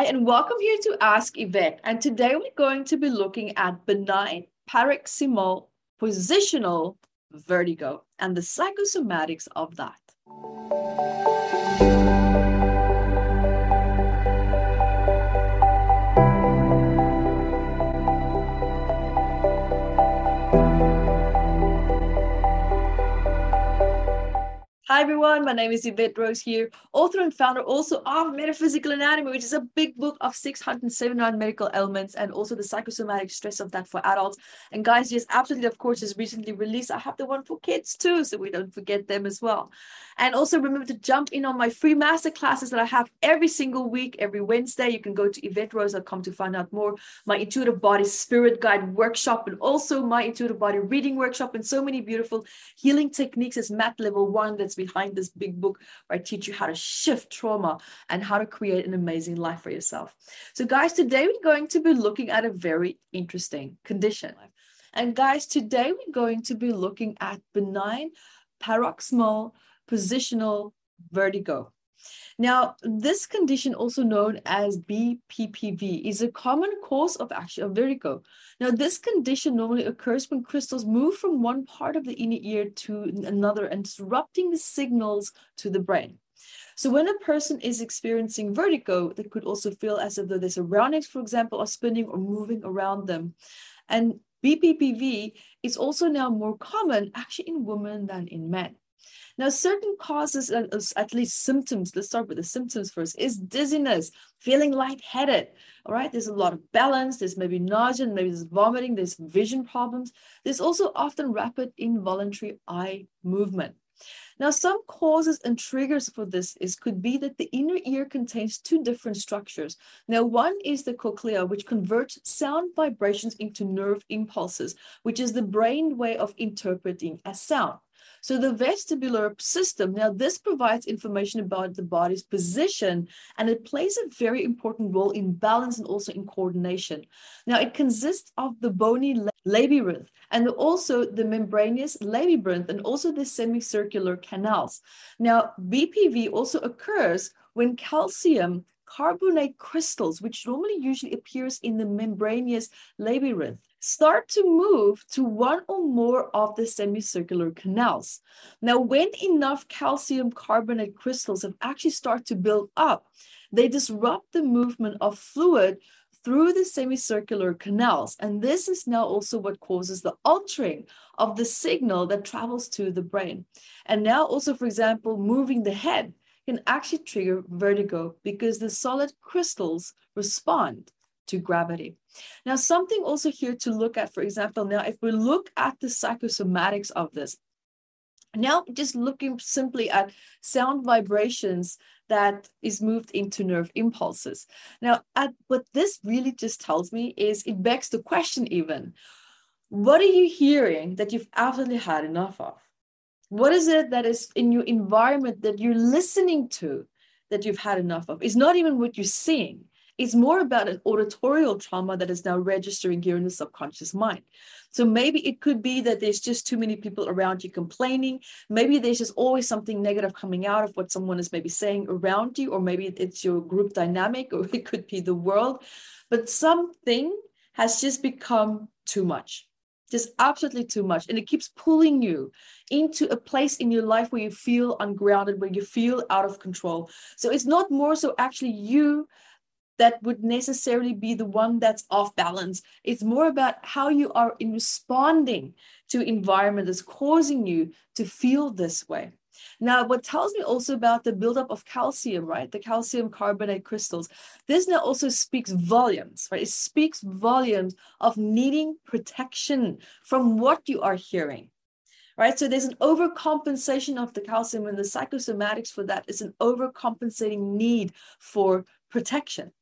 Hi, and welcome here to Ask Yvette. And today we're going to be looking at benign paroxysmal positional vertigo and the psychosomatics of that. Hi everyone, my name is Yvette Rose here, author and founder also of Metaphysical Anatomy, which is a big book of 679 medical ailments and also the psychosomatic stress of that for adults. And guys, yes, absolutely, of course, is recently released. I have the one for kids too, so we don't forget them as well. And also remember to jump in on my free master classes that I have every single week, every Wednesday. You can go to YvetteRose.com to find out more. My intuitive body spirit guide workshop and also my intuitive body reading workshop and so many beautiful healing techniques as mat level one that's behind this big book where I teach you how to shift trauma and how to create an amazing life for yourself. So guys, today we're going to be looking at a very interesting condition. And guys, today we're going to be looking at benign paroxysmal positional vertigo. Now, this condition, also known as BPPV, is a common cause of action of vertigo. Now, this condition normally occurs when crystals move from one part of the inner ear to another and disrupting the signals to the brain. So when a person is experiencing vertigo, they could also feel as if their surroundings, for example, are spinning or moving around them. And BPPV is also now more common actually in women than in men. Now, certain causes, uh, at least symptoms, let's start with the symptoms first, is dizziness, feeling lightheaded. All right, there's a lot of balance, there's maybe nausea, maybe there's vomiting, there's vision problems. There's also often rapid involuntary eye movement. Now, some causes and triggers for this is could be that the inner ear contains two different structures. Now, one is the cochlea, which converts sound vibrations into nerve impulses, which is the brain way of interpreting a sound. So the vestibular system, now this provides information about the body's position and it plays a very important role in balance and also in coordination. Now it consists of the bony labyrinth and also the membranous labyrinth and also the semicircular canals. Now BPV also occurs when calcium carbonate crystals, which normally usually appears in the membranous labyrinth, start to move to one or more of the semicircular canals. Now, when enough calcium carbonate crystals have actually started to build up, they disrupt the movement of fluid through the semicircular canals. And this is now also what causes the altering of the signal that travels to the brain. And now also, for example, moving the head can actually trigger vertigo because the solid crystals respond to gravity. Now, something also here to look at, for example, now if we look at the psychosomatics of this, now just looking simply at sound vibrations that is moved into nerve impulses. Now, at, what this really just tells me is it begs the question even, what are you hearing that you've absolutely had enough of? What is it that is in your environment that you're listening to that you've had enough of? It's not even what you're seeing. It's more about an auditorial trauma that is now registering here in the subconscious mind. So maybe it could be that there's just too many people around you complaining. Maybe there's just always something negative coming out of what someone is maybe saying around you, or maybe it's your group dynamic, or it could be the world. But something has just become too much just absolutely too much. And it keeps pulling you into a place in your life where you feel ungrounded, where you feel out of control. So it's not more so actually you that would necessarily be the one that's off balance. It's more about how you are in responding to environment that's causing you to feel this way. Now, what tells me also about the buildup of calcium, right? The calcium carbonate crystals. This now also speaks volumes, right? It speaks volumes of needing protection from what you are hearing. Right, so there's an overcompensation of the calcium, and the psychosomatics for that is an overcompensating need for protection.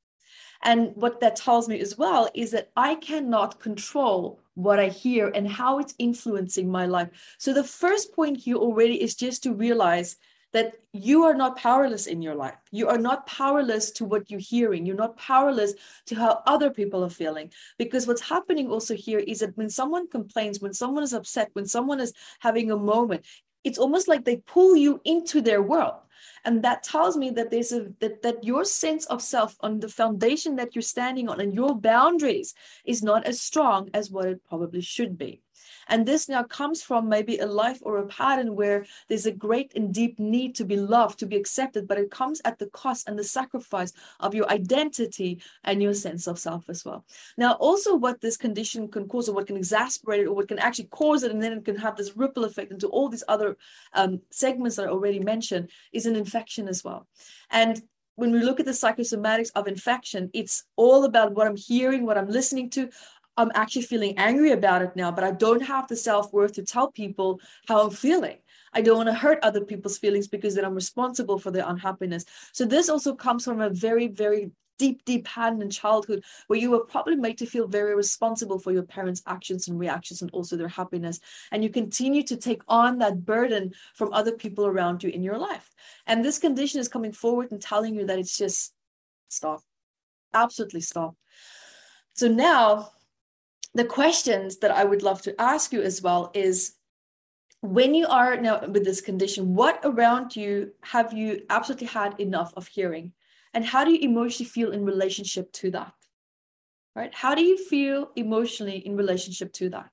And what that tells me as well is that I cannot control what I hear and how it's influencing my life. So the first point here already is just to realize that you are not powerless in your life. You are not powerless to what you're hearing. You're not powerless to how other people are feeling. Because what's happening also here is that when someone complains, when someone is upset, when someone is having a moment, it's almost like they pull you into their world And that tells me that there's a that, that your sense of self on the foundation that you're standing on and your boundaries is not as strong as what it probably should be. And this now comes from maybe a life or a pattern where there's a great and deep need to be loved, to be accepted, but it comes at the cost and the sacrifice of your identity and your sense of self as well. Now, also what this condition can cause, or what can exasperate it, or what can actually cause it, and then it can have this ripple effect into all these other um, segments that I already mentioned, is an infection as well. And when we look at the psychosomatics of infection, it's all about what I'm hearing, what I'm listening to, I'm actually feeling angry about it now, but I don't have the self worth to tell people how I'm feeling. I don't want to hurt other people's feelings because then I'm responsible for their unhappiness. So this also comes from a very, very deep, deep pattern in childhood where you were probably made to feel very responsible for your parents' actions and reactions and also their happiness. And you continue to take on that burden from other people around you in your life. And this condition is coming forward and telling you that it's just stop. Absolutely stop. So now the questions that I would love to ask you as well is when you are now with this condition, what around you have you absolutely had enough of hearing? And how do you emotionally feel in relationship to that? Right? How do you feel emotionally in relationship to that?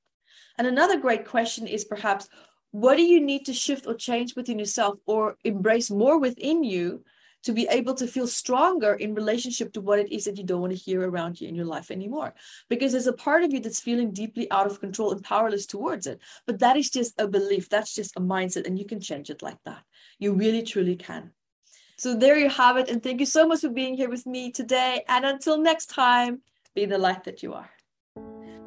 And another great question is perhaps what do you need to shift or change within yourself or embrace more within you to be able to feel stronger in relationship to what it is that you don't want to hear around you in your life anymore. Because there's a part of you that's feeling deeply out of control and powerless towards it. But that is just a belief, that's just a mindset, and you can change it like that. You really, truly can. So there you have it. And thank you so much for being here with me today. And until next time, be the light that you are.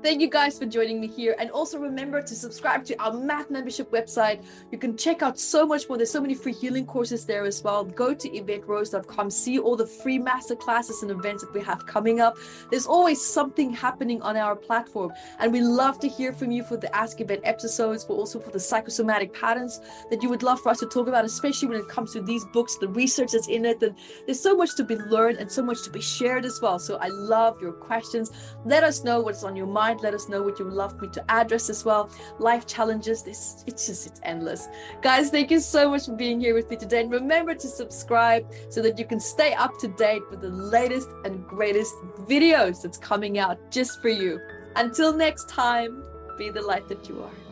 Thank you guys for joining me here. And also remember to subscribe to our MAT membership website. You can check out so much more. There's so many free healing courses there as well. Go to YvetteRose.com, see all the free master classes and events that we have coming up. There's always something happening on our platform. And we love to hear from you for the Ask Yvette episodes, but also for the psychosomatic patterns that you would love for us to talk about, especially when it comes to these books, the research that's in it. And there's so much to be learned and so much to be shared as well. So I love your questions. Let us know what's on your mind mind. Let us know what you would love me to address as well. Life challenges, this it's just it's endless. Guys, thank you so much for being here with me today. And remember to subscribe so that you can stay up to date with the latest and greatest videos that's coming out just for you. Until next time, be the light that you are.